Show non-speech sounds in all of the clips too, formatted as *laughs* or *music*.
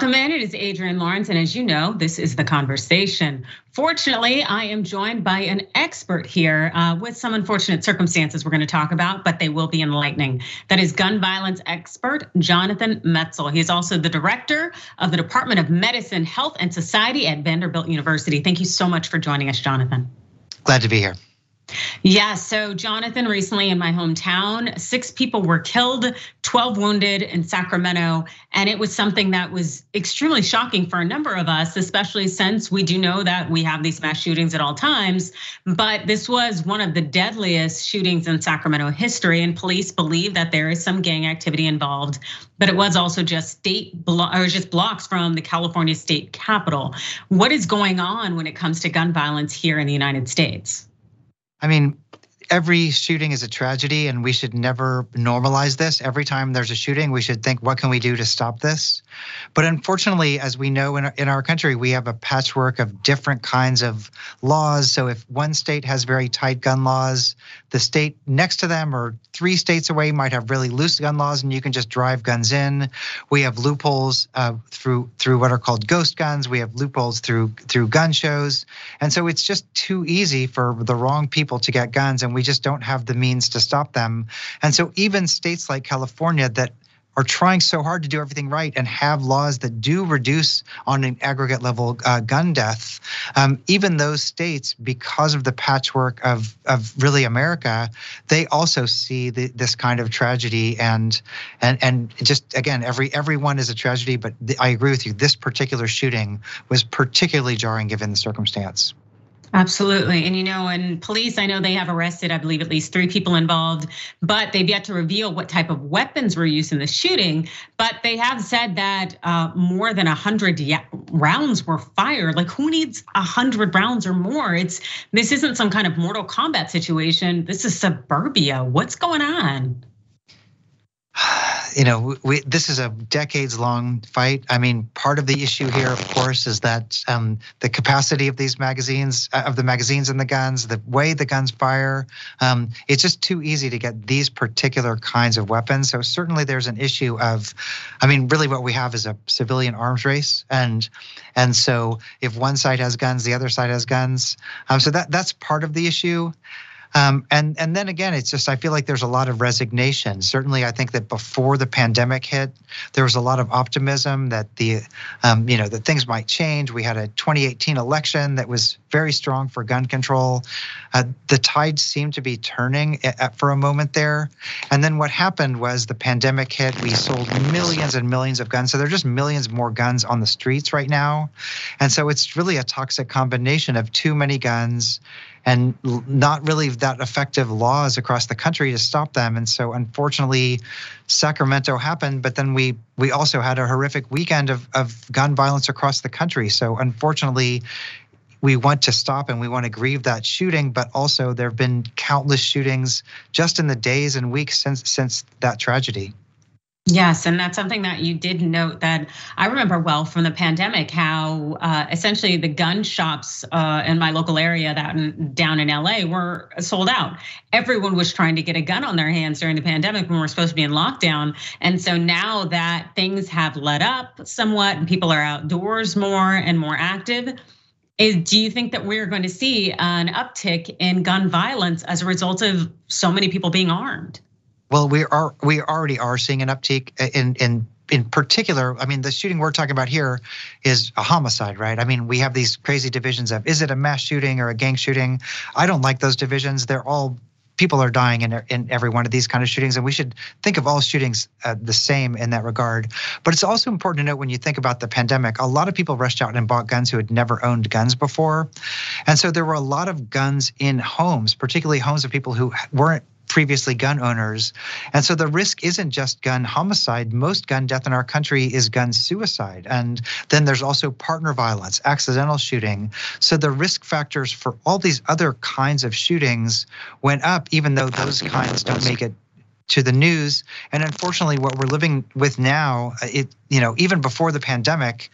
Welcome in. It is Adrienne Lawrence. And as you know, this is the conversation. Fortunately, I am joined by an expert here uh, with some unfortunate circumstances we're going to talk about, but they will be enlightening. That is gun violence expert Jonathan Metzl. He's also the director of the Department of Medicine, Health, and Society at Vanderbilt University. Thank you so much for joining us, Jonathan. Glad to be here. Yeah, so Jonathan, recently in my hometown, six people were killed, 12 wounded in Sacramento. And it was something that was extremely shocking for a number of us, especially since we do know that we have these mass shootings at all times. But this was one of the deadliest shootings in Sacramento history. And police believe that there is some gang activity involved. But it was also just state or just blocks from the California state capitol. What is going on when it comes to gun violence here in the United States? I mean, every shooting is a tragedy and we should never normalize this. Every time there's a shooting, we should think, what can we do to stop this? But unfortunately, as we know in our, in our country, we have a patchwork of different kinds of laws. So if one state has very tight gun laws, the state next to them or three states away might have really loose gun laws and you can just drive guns in. We have loopholes uh, through through what are called ghost guns. We have loopholes through through gun shows. And so it's just too easy for the wrong people to get guns and we we just don't have the means to stop them. And so even states like California that are trying so hard to do everything right and have laws that do reduce on an aggregate level uh, gun death. Um, even those states, because of the patchwork of of really America, they also see the, this kind of tragedy and and and just again every everyone is a tragedy. But the, I agree with you. This particular shooting was particularly jarring given the circumstance. Absolutely. And you know, in police, I know they have arrested, I believe, at least three people involved, but they've yet to reveal what type of weapons were used in the shooting. But they have said that uh, more than 100 rounds were fired. Like, who needs 100 rounds or more? It's this isn't some kind of Mortal Kombat situation. This is suburbia. What's going on? You know, we, this is a decades long fight. I mean, part of the issue here, of course, is that um, the capacity of these magazines, uh, of the magazines and the guns, the way the guns fire, um, it's just too easy to get these particular kinds of weapons. So certainly there's an issue of, I mean, really what we have is a civilian arms race, and and so if one side has guns, the other side has guns. Um, so that that's part of the issue. Um, and and then again, it's just I feel like there's a lot of resignation. Certainly, I think that before the pandemic hit, there was a lot of optimism that the um, you know that things might change. We had a 2018 election that was very strong for gun control. Uh, the tide seemed to be turning at, for a moment there, and then what happened was the pandemic hit. We sold millions and millions of guns, so there are just millions more guns on the streets right now, and so it's really a toxic combination of too many guns and not really that effective laws across the country to stop them. And so, unfortunately, Sacramento happened, but then we we also had a horrific weekend of of gun violence across the country. So, unfortunately. We want to stop and we want to grieve that shooting, but also there have been countless shootings just in the days and weeks since since that tragedy. Yes, and that's something that you did note that I remember well from the pandemic. How uh, essentially the gun shops uh, in my local area that down in LA were sold out. Everyone was trying to get a gun on their hands during the pandemic when we are supposed to be in lockdown. And so now that things have let up somewhat and people are outdoors more and more active, is do you think that we're going to see an uptick in gun violence as a result of so many people being armed? Well, we are we already are seeing an uptick in in in particular, I mean, the shooting we're talking about here is a homicide, right? I mean, we have these crazy divisions of is it a mass shooting or a gang shooting? I don't like those divisions. They're all people are dying in, in every one of these kind of shootings, and we should think of all shootings uh, the same in that regard. But it's also important to note when you think about the pandemic, a lot of people rushed out and bought guns who had never owned guns before, and so there were a lot of guns in homes, particularly homes of people who weren't previously gun owners. And so the risk isn't just gun homicide. Most gun death in our country is gun suicide. And then there's also partner violence, accidental shooting. So the risk factors for all these other kinds of shootings went up, even though those kinds don't make it to the news. And unfortunately, what we're living with now, it, you know, even before the pandemic,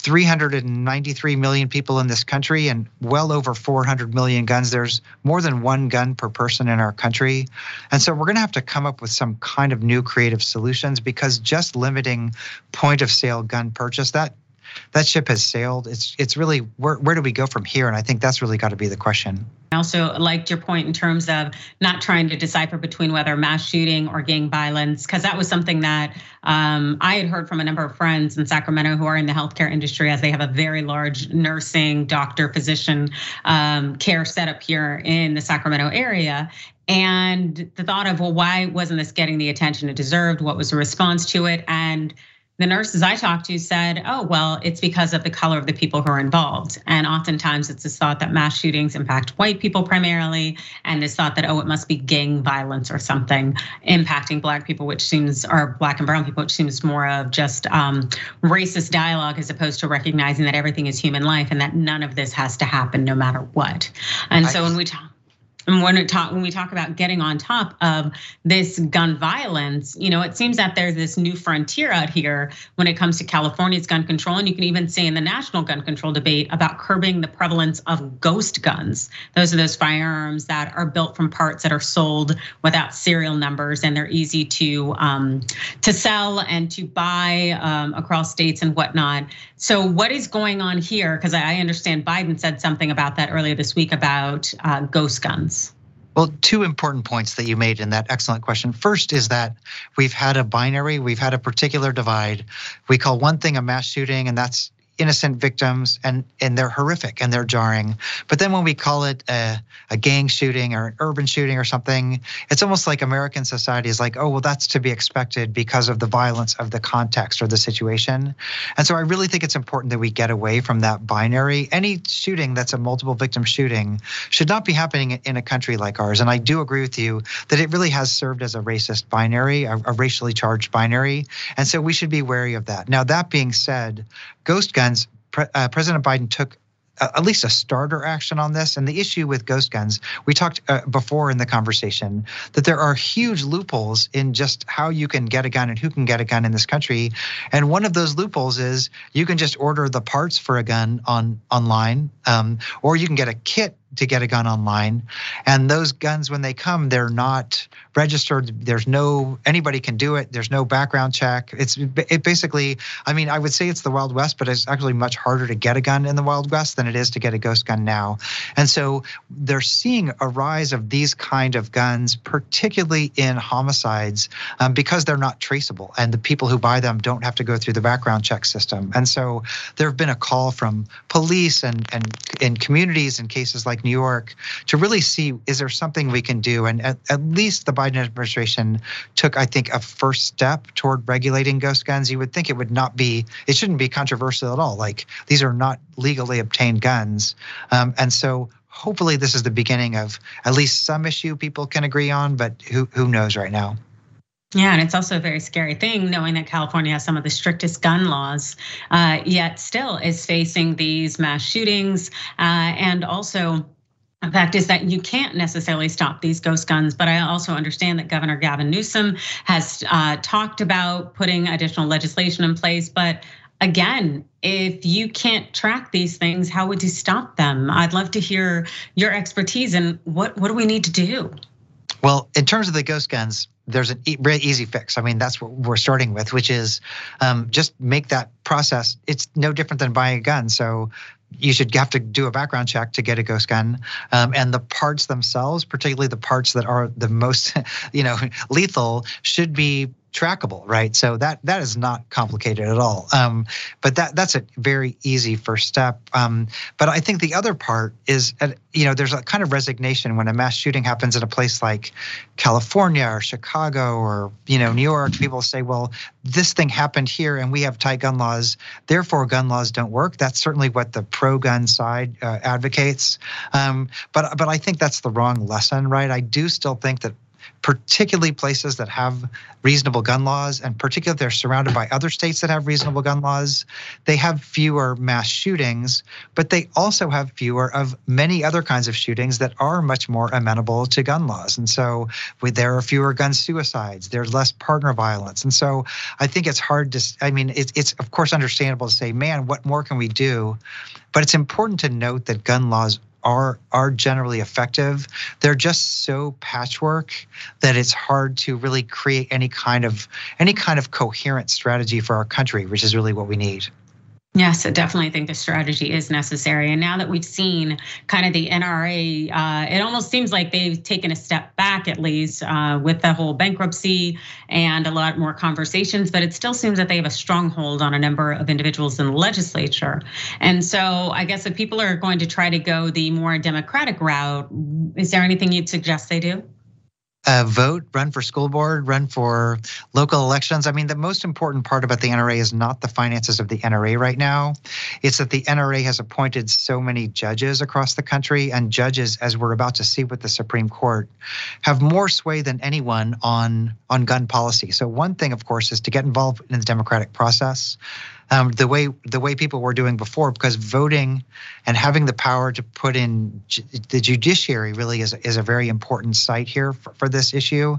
393 million people in this country and well over 400 million guns. There's more than one gun per person in our country. And so we're going to have to come up with some kind of new creative solutions because just limiting point of sale gun purchase, that that ship has sailed. It's it's really where where do we go from here? And I think that's really got to be the question. I also liked your point in terms of not trying to decipher between whether mass shooting or gang violence, because that was something that um, I had heard from a number of friends in Sacramento who are in the healthcare industry, as they have a very large nursing, doctor, physician um, care setup here in the Sacramento area. And the thought of, well, why wasn't this getting the attention it deserved? What was the response to it? And the nurses I talked to said, oh, well, it's because of the color of the people who are involved. And oftentimes it's this thought that mass shootings impact white people primarily, and this thought that, oh, it must be gang violence or something impacting black people, which seems, or black and brown people, which seems more of just um, racist dialogue as opposed to recognizing that everything is human life and that none of this has to happen no matter what. And so when we talk, and when, talk, when we talk about getting on top of this gun violence, you know, it seems that there's this new frontier out here when it comes to California's gun control. And you can even see in the national gun control debate about curbing the prevalence of ghost guns. Those are those firearms that are built from parts that are sold without serial numbers and they're easy to um, to sell and to buy um, across states and whatnot. So what is going on here? Because I understand Biden said something about that earlier this week about uh, ghost guns. Well, two important points that you made in that excellent question. First is that we've had a binary, we've had a particular divide. We call one thing a mass shooting, and that's innocent victims and and they're horrific and they're jarring. But then when we call it a, a gang shooting or an urban shooting or something it's almost like american society is like oh well that's to be expected because of the violence of the context or the situation. And so i really think it's important that we get away from that binary. Any shooting that's a multiple victim shooting should not be happening in a country like ours. And i do agree with you that it really has served as a racist binary a, a racially charged binary. And so we should be wary of that. Now that being said ghost guns, Pre- uh, President Biden took at least a starter action on this. And the issue with ghost guns, we talked uh, before in the conversation that there are huge loopholes in just how you can get a gun and who can get a gun in this country. And one of those loopholes is you can just order the parts for a gun on online, um, or you can get a kit to get a gun online. And those guns, when they come, they're not registered. There's no anybody can do it. There's no background check. It's it basically. I mean, I would say it's the Wild West, but it's actually much harder to get a gun in the Wild West than it is to get a ghost gun now. And so they're seeing a rise of these kind of guns, particularly in homicides, um, because they're not traceable, and the people who buy them don't have to go through the background check system. And so there have been a call from police and and in communities in cases like New York to really see is there something we can do, and at, at least the Biden administration took, I think, a first step toward regulating ghost guns. You would think it would not be, it shouldn't be controversial at all. Like these are not legally obtained guns. Um, and so hopefully this is the beginning of at least some issue people can agree on, but who, who knows right now. Yeah, and it's also a very scary thing knowing that California has some of the strictest gun laws, uh, yet still is facing these mass shootings uh, and also the fact is that you can't necessarily stop these ghost guns, but I also understand that Governor Gavin Newsom has uh, talked about putting additional legislation in place. But again, if you can't track these things, how would you stop them? I'd love to hear your expertise and what what do we need to do? Well, in terms of the ghost guns, there's a very easy fix. I mean, that's what we're starting with, which is um, just make that process. It's no different than buying a gun. So you should have to do a background check to get a ghost gun. Um, and the parts themselves particularly the parts that are the most *laughs* you know lethal should be trackable, right? So that that is not complicated at all. Um, but that that's a very easy first step. Um, but I think the other part is, uh, you know, there's a kind of resignation when a mass shooting happens in a place like California or Chicago or you know New York. People say, well, this thing happened here and we have tight gun laws, therefore gun laws don't work. That's certainly what the pro-gun side uh, advocates. Um, but but I think that's the wrong lesson, right? I do still think that particularly places that have reasonable gun laws, and particularly they're surrounded by other states that have reasonable gun laws. They have fewer mass shootings, but they also have fewer of many other kinds of shootings that are much more amenable to gun laws. And so there are fewer gun suicides, there's less partner violence. And so I think it's hard to, I mean, it's, it's of course understandable to say, man, what more can we do? But it's important to note that gun laws are are generally effective. They're just so patchwork that it's hard to really create any kind of any kind of coherent strategy for our country, which is really what we need. Yes, I definitely think the strategy is necessary. And now that we've seen kind of the NRA, uh, it almost seems like they've taken a step back, at least uh, with the whole bankruptcy and a lot more conversations. But it still seems that they have a stronghold on a number of individuals in the legislature. And so I guess if people are going to try to go the more democratic route, is there anything you'd suggest they do? Uh, vote, run for school board, run for local elections. I mean, the most important part about the NRA is not the finances of the NRA right now. It's that the NRA has appointed so many judges across the country, and judges, as we're about to see with the Supreme Court, have more sway than anyone on on gun policy. So one thing, of course, is to get involved in the democratic process um, the way the way people were doing before, because voting and having the power to put in the judiciary really is is a very important site here for, for this issue.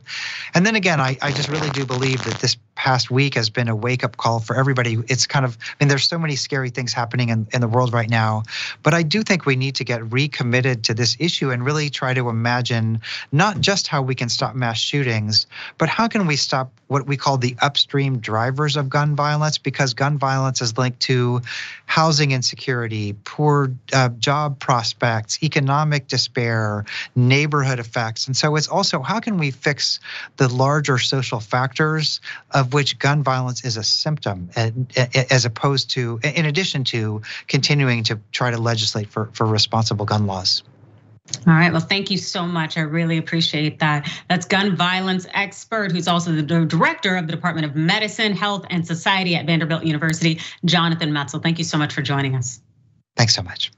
And then again, I, I just really do believe that this past week has been a wake up call for everybody. It's kind of, I mean, there's so many scary things happening in, in the world right now, but I do think we need to get recommitted to this issue and really try to imagine not just how we can stop mass shootings, but how can we stop what we call the upstream drivers of gun violence because gun violence is linked to housing insecurity, poor uh, job prospects, economic despair, neighborhood effects. And so it's also how can we fix the larger social factors of which gun violence is a symptom as opposed to in addition to continuing to try to legislate for, for responsible gun laws. All right. Well, thank you so much. I really appreciate that. That's gun violence expert, who's also the director of the Department of Medicine, Health, and Society at Vanderbilt University, Jonathan Metzl. Thank you so much for joining us. Thanks so much.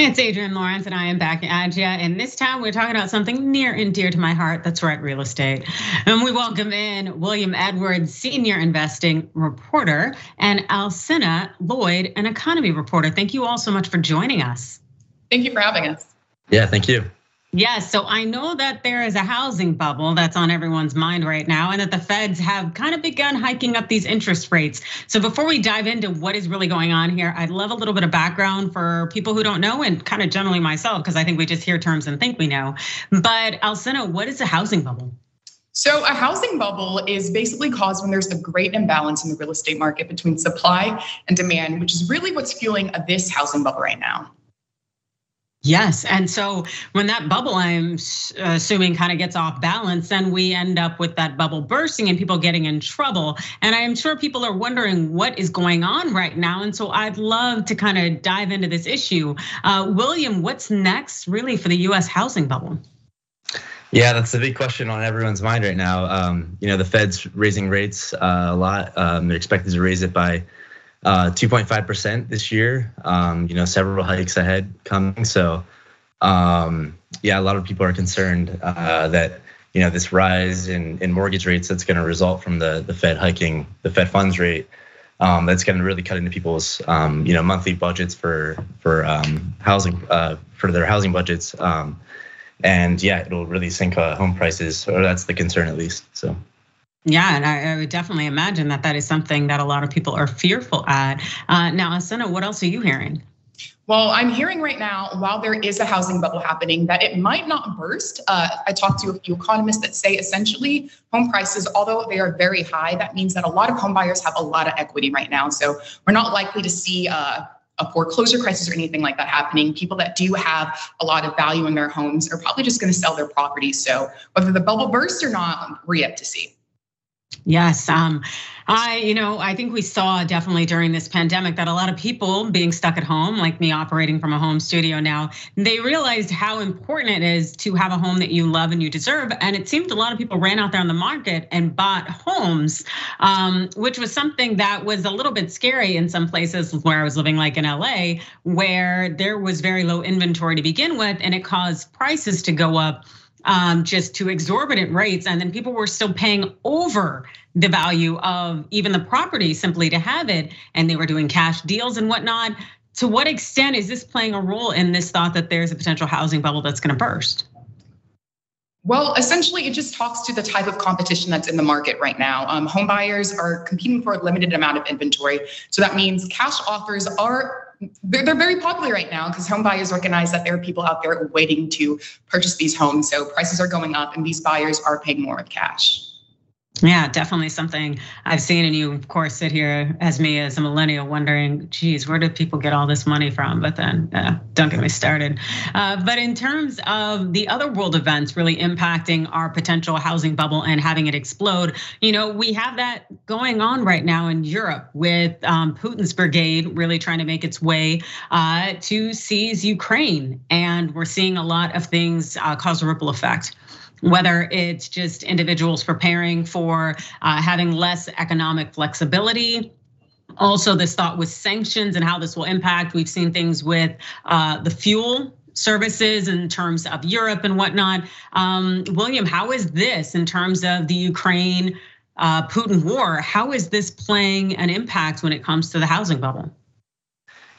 It's Adrienne Lawrence, and I am back at you. And this time we're talking about something near and dear to my heart. That's right, real estate. And we welcome in William Edwards, senior investing reporter, and Alcynna Lloyd, an economy reporter. Thank you all so much for joining us. Thank you for having us. Yeah, thank you. Yes, so I know that there is a housing bubble that's on everyone's mind right now, and that the feds have kind of begun hiking up these interest rates. So before we dive into what is really going on here, I'd love a little bit of background for people who don't know, and kind of generally myself, because I think we just hear terms and think we know. But Alcynna, what is a housing bubble? So, a housing bubble is basically caused when there's a great imbalance in the real estate market between supply and demand, which is really what's fueling this housing bubble right now. Yes. And so when that bubble, I'm assuming, kind of gets off balance, then we end up with that bubble bursting and people getting in trouble. And I'm sure people are wondering what is going on right now. And so I'd love to kind of dive into this issue. Uh, William, what's next really for the US housing bubble? Yeah, that's the big question on everyone's mind right now. Um, you know, the Fed's raising rates uh, a lot. Um, they're expected to raise it by 2.5% uh, this year. Um, you know, several hikes ahead coming. So, um, yeah, a lot of people are concerned uh, that you know this rise in, in mortgage rates that's going to result from the the Fed hiking the Fed funds rate. Um, that's going to really cut into people's um, you know monthly budgets for for um, housing uh, for their housing budgets. Um, and yeah, it'll really sink uh, home prices, or that's the concern at least. So. Yeah, and I, would definitely imagine that that is something that a lot of people are fearful at. Uh, now, Alcynna, what else are you hearing? Well, I'm hearing right now, while there is a housing bubble happening, that it might not burst. Uh, I talked to a few economists that say essentially home prices, although they are very high, that means that a lot of home buyers have a lot of equity right now. So we're not likely to see uh, a foreclosure crisis or anything like that happening. People that do have a lot of value in their homes are probably just going to sell their properties. So whether the bubble bursts or not, we're yet to see. Yes, um, I, you know, I think we saw definitely during this pandemic that a lot of people being stuck at home, like me operating from a home studio now, they realized how important it is to have a home that you love and you deserve. And it seemed a lot of people ran out there on the market and bought homes, um, which was something that was a little bit scary in some places where I was living, like in LA, where there was very low inventory to begin with, and it caused prices to go up um, just to exorbitant rates. And then people were still paying over the value of even the property simply to have it. And they were doing cash deals and whatnot. To what extent is this playing a role in this thought that there's a potential housing bubble that's going to burst? Well, essentially, it just talks to the type of competition that's in the market right now. Um, home buyers are competing for a limited amount of inventory. So that means cash offers are they're, very popular right now because home buyers recognize that there are people out there waiting to purchase these homes. So prices are going up and these buyers are paying more with cash. Yeah, definitely something I've seen. And you, of course, sit here as me as a millennial wondering, geez, where do people get all this money from? But then uh, don't get me started. Uh, but in terms of the other world events really impacting our potential housing bubble and having it explode, you know, we have that going on right now in Europe with um, Putin's brigade really trying to make its way uh, to seize Ukraine. And we're seeing a lot of things cause a ripple effect whether it's just individuals preparing for uh, having less economic flexibility. Also, this thought with sanctions and how this will impact. We've seen things with uh, the fuel services in terms of Europe and whatnot. Um, William, how is this in terms of the Ukraine uh, Putin war? How is this playing an impact when it comes to the housing bubble?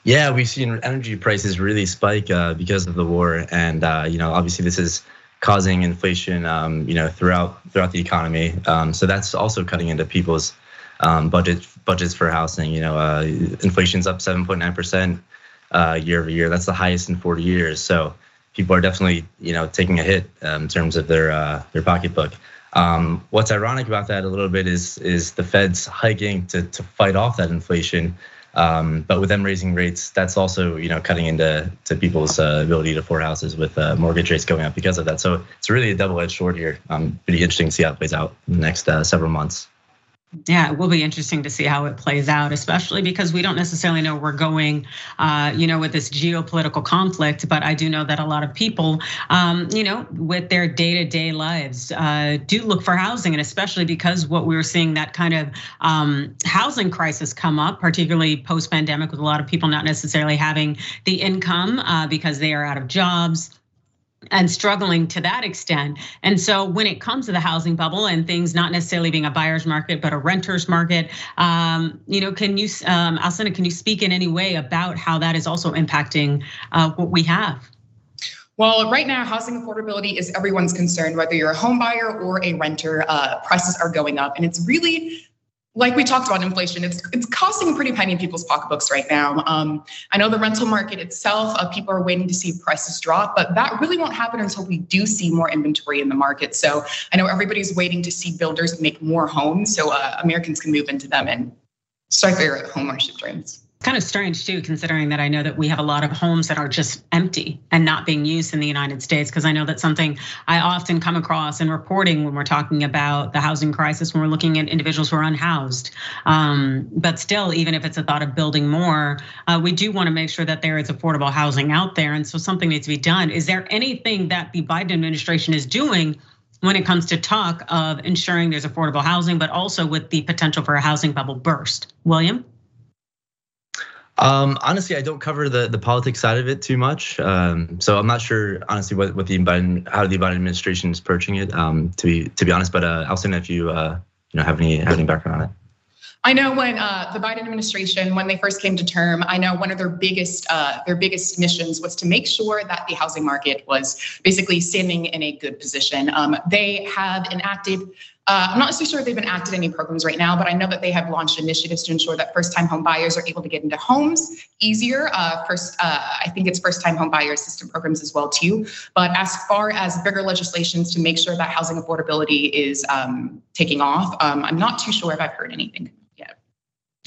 Yeah, we've seen energy prices really spike because of the war, and you know, obviously, this is causing inflation, um, you know, throughout throughout the economy. Um, so that's also cutting into people's um, budget budgets for housing. You know, uh, inflation's up 7.9 percent uh, year over year. That's the highest in 40 years. So people are definitely, you know, taking a hit um, in terms of their uh, their pocketbook. Um, what's ironic about that a little bit is is the Fed's hiking to to fight off that inflation. Um, but with them raising rates, that's also you know cutting into to people's uh, ability to afford houses with uh, mortgage rates going up because of that. So it's really a double-edged sword here. Um, pretty interesting to see how it plays out in the next uh, several months. Yeah, it will be interesting to see how it plays out, especially because we don't necessarily know where we're going, uh, you know, with this geopolitical conflict. But I do know that a lot of people, um, you know, with their day-to-day lives, uh, do look for housing, and especially because what we were seeing that kind of um, housing crisis come up, particularly post-pandemic, with a lot of people not necessarily having the income uh, because they are out of jobs and struggling to that extent. And so when it comes to the housing bubble and things not necessarily being a buyer's market, but a renter's market, um, you know, can you, um, Alcynna, can you speak in any way about how that is also impacting uh, what we have? Well, right now, housing affordability is everyone's concern, whether you're a home buyer or a renter, uh, prices are going up. And it's really like we talked about inflation, it's it's costing a pretty penny in people's pocketbooks right now. Um, I know the rental market itself, uh, people are waiting to see prices drop, but that really won't happen until we do see more inventory in the market. So I know everybody's waiting to see builders make more homes so uh, Americans can move into them and start their homeownership dreams kind of strange too, considering that I know that we have a lot of homes that are just empty and not being used in the United States. Because I know that's something I often come across in reporting when we're talking about the housing crisis, when we're looking at individuals who are unhoused. Um, but still, even if it's a thought of building more, uh, we do want to make sure that there is affordable housing out there. And so something needs to be done. Is there anything that the Biden administration is doing? when it comes to talk of ensuring there's affordable housing, but also with the potential for a housing bubble burst. William? Um, honestly, I don't cover the the politics side of it too much, um, so I'm not sure honestly what what the Biden how the Biden administration is approaching it. Um, to be to be honest, but uh, if you uh, you know have any have any background on it. I know when uh, the Biden administration, when they first came to term, I know one of their biggest uh, their biggest missions was to make sure that the housing market was basically standing in a good position. Um, they have enacted uh, I'm not so sure if they've been acted any programs right now, but I know that they have launched initiatives to ensure that first-time home buyers are able to get into homes easier. Uh, first, uh, I think it's first-time home buyer assistance programs as well too. But as far as bigger legislations to make sure that housing affordability is um, taking off, um, I'm not too sure if I've heard anything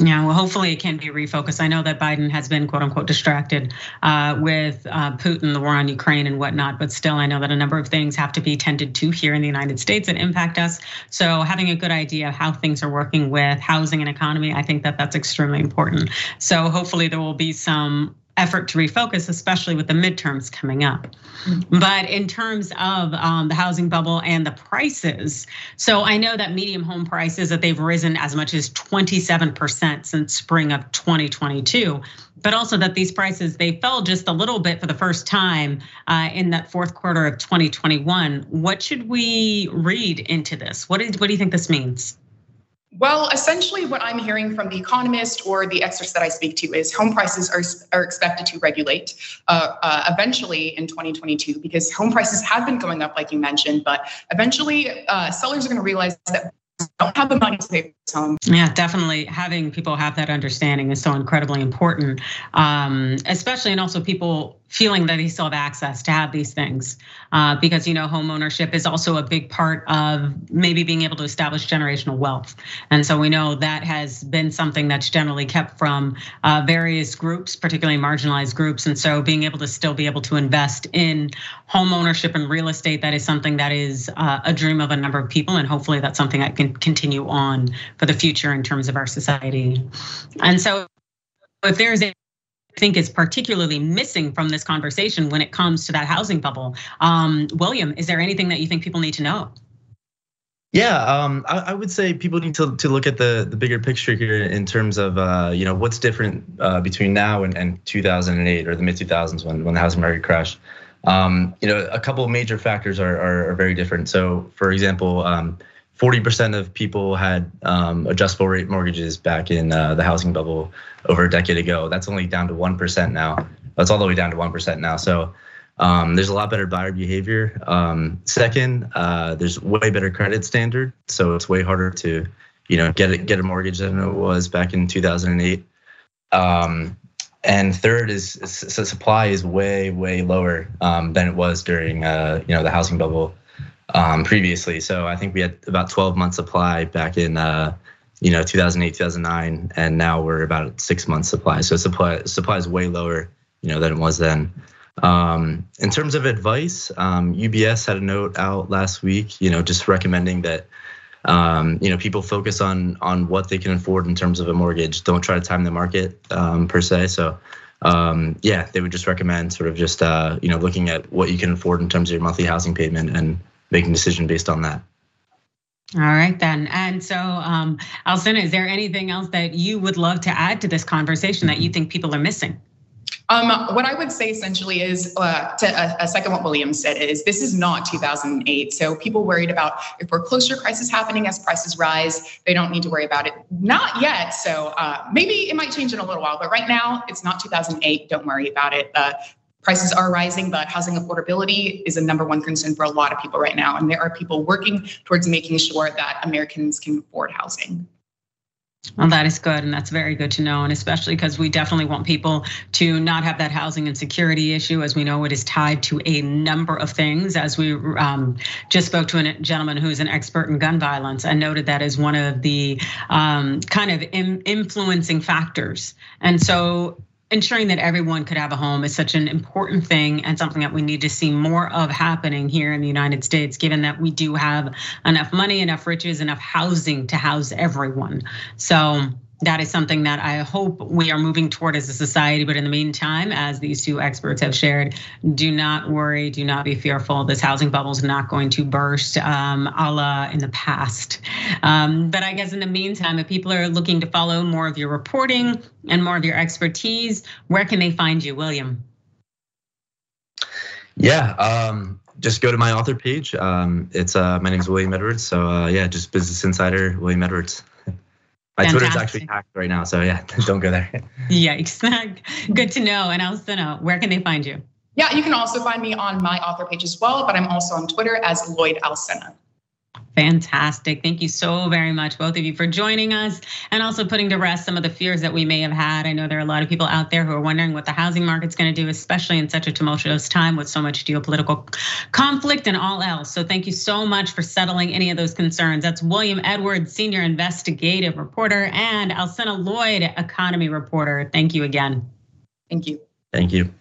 Yeah, well, hopefully it can be refocused. I know that Biden has been quote unquote distracted uh, with uh, Putin, the war on Ukraine, and whatnot, but still, I know that a number of things have to be tended to here in the United States that impact us. So, having a good idea of how things are working with housing and economy, I think that that's extremely important. So, hopefully, there will be some effort to refocus, especially with the midterms coming up. Mm-hmm. But in terms of um, the housing bubble and the prices, so I know that medium home prices that they've risen as much as 27% since spring of 2022 but also that these prices they fell just a little bit for the first time uh, in that fourth quarter of 2021 what should we read into this what, is, what do you think this means well, essentially, what I'm hearing from the economist or the experts that I speak to is home prices are, are expected to regulate uh, uh, eventually in 2022 because home prices have been going up, like you mentioned, but eventually uh, sellers are going to realize that don't have the money to pay for home. Yeah, definitely. Having people have that understanding is so incredibly important, um, especially and also people feeling that they still have access to have these things, uh, because you know home ownership is also a big part of maybe being able to establish generational wealth, and so we know that has been something that's generally kept from uh, various groups, particularly marginalized groups, and so being able to still be able to invest in home ownership and real estate that is something that is uh, a dream of a number of people, and hopefully that's something that can continue on for the future in terms of our society, and so if there's a think is particularly missing from this conversation when it comes to that housing bubble. Um, William, is there anything that you think people need to know? Yeah, um, I, I, would say people need to, to look at the, the bigger picture here in terms of uh, you know what's different uh, between now and, and 2008 or the mid 2000s when, when the housing market crashed. Um, you know, a couple of major factors are, are, are very different. So, for example, um, 40% of people had um, adjustable rate mortgages back in uh, the housing bubble over a decade ago. That's only down to 1% now. That's all the way down to 1% now. So um, there's a lot better buyer behavior. Um, second, uh, there's way better credit standard. So it's way harder to, you know, get it, get a mortgage than it was back in 2008. Um, and third is, is supply is way, way lower um, than it was during, uh, you know, the housing bubble um, previously. So I think we had about 12 months supply back in uh, you know 2008 2009 and now we're about six months supply. So supply supply is way lower you know than it was then. Um, in terms of advice um, ubs had a note out last week you know just recommending that um, you know people focus on on what they can afford in terms of a mortgage. Don't try to time the market um, per se. So um, yeah they would just recommend sort of just uh, you know looking at what you can afford in terms of your monthly housing payment and making a decision based on that all right, then. And so, um, Alcynna, is there anything else that you would love to add to this conversation that you think people are missing? Um, what I would say essentially is uh, to uh, a, second what William said is this is not 2008. So people worried about if foreclosure crisis happening as prices rise, they don't need to worry about it. Not yet. So uh, maybe it might change in a little while, but right now it's not 2008. Don't worry about it. Prices are rising, but housing affordability is a number one concern for a lot of people right now. And there are people working towards making sure that Americans can afford housing. Well, that is good, and that's very good to know, and especially because we definitely want people to not have that housing insecurity issue. As we know, it is tied to a number of things. As we um, just spoke to a gentleman who's an expert in gun violence and noted that as one of the um, kind of influencing factors. And so ensuring that everyone could have a home is such an important thing and something that we need to see more of happening here in the United States, given that we do have enough money, enough riches, enough housing to house everyone. So that is something that I hope we are moving toward as a society. But in the meantime, as these two experts have shared, do not worry, do not be fearful. This housing bubble is not going to burst um, a la in the past. Um, but I guess in the meantime, if people are looking to follow more of your reporting and more of your expertise, where can they find you, William? Yeah, um, just go to my author page. Um, it's uh, my name is William Edwards. So uh, yeah, just Business Insider, William Edwards. *laughs* My Fantastic. Twitter's actually hacked right now, so yeah, *laughs* don't go there. Yikes! *laughs* Good to know. And Alcynna, uh, where can they find you? Yeah, you can also find me on my author page as well, but I'm also on Twitter as Lloyd Alcynna. Fantastic. Thank you so very much, both of you, for joining us and also putting to rest some of the fears that we may have had. I know there are a lot of people out there who are wondering what the housing market's going to do, especially in such a tumultuous time with so much geopolitical conflict and all else. So, thank you so much for settling any of those concerns. That's William Edwards, Senior Investigative Reporter, and Alcynna Lloyd, Economy Reporter. Thank you again. Thank you. Thank you.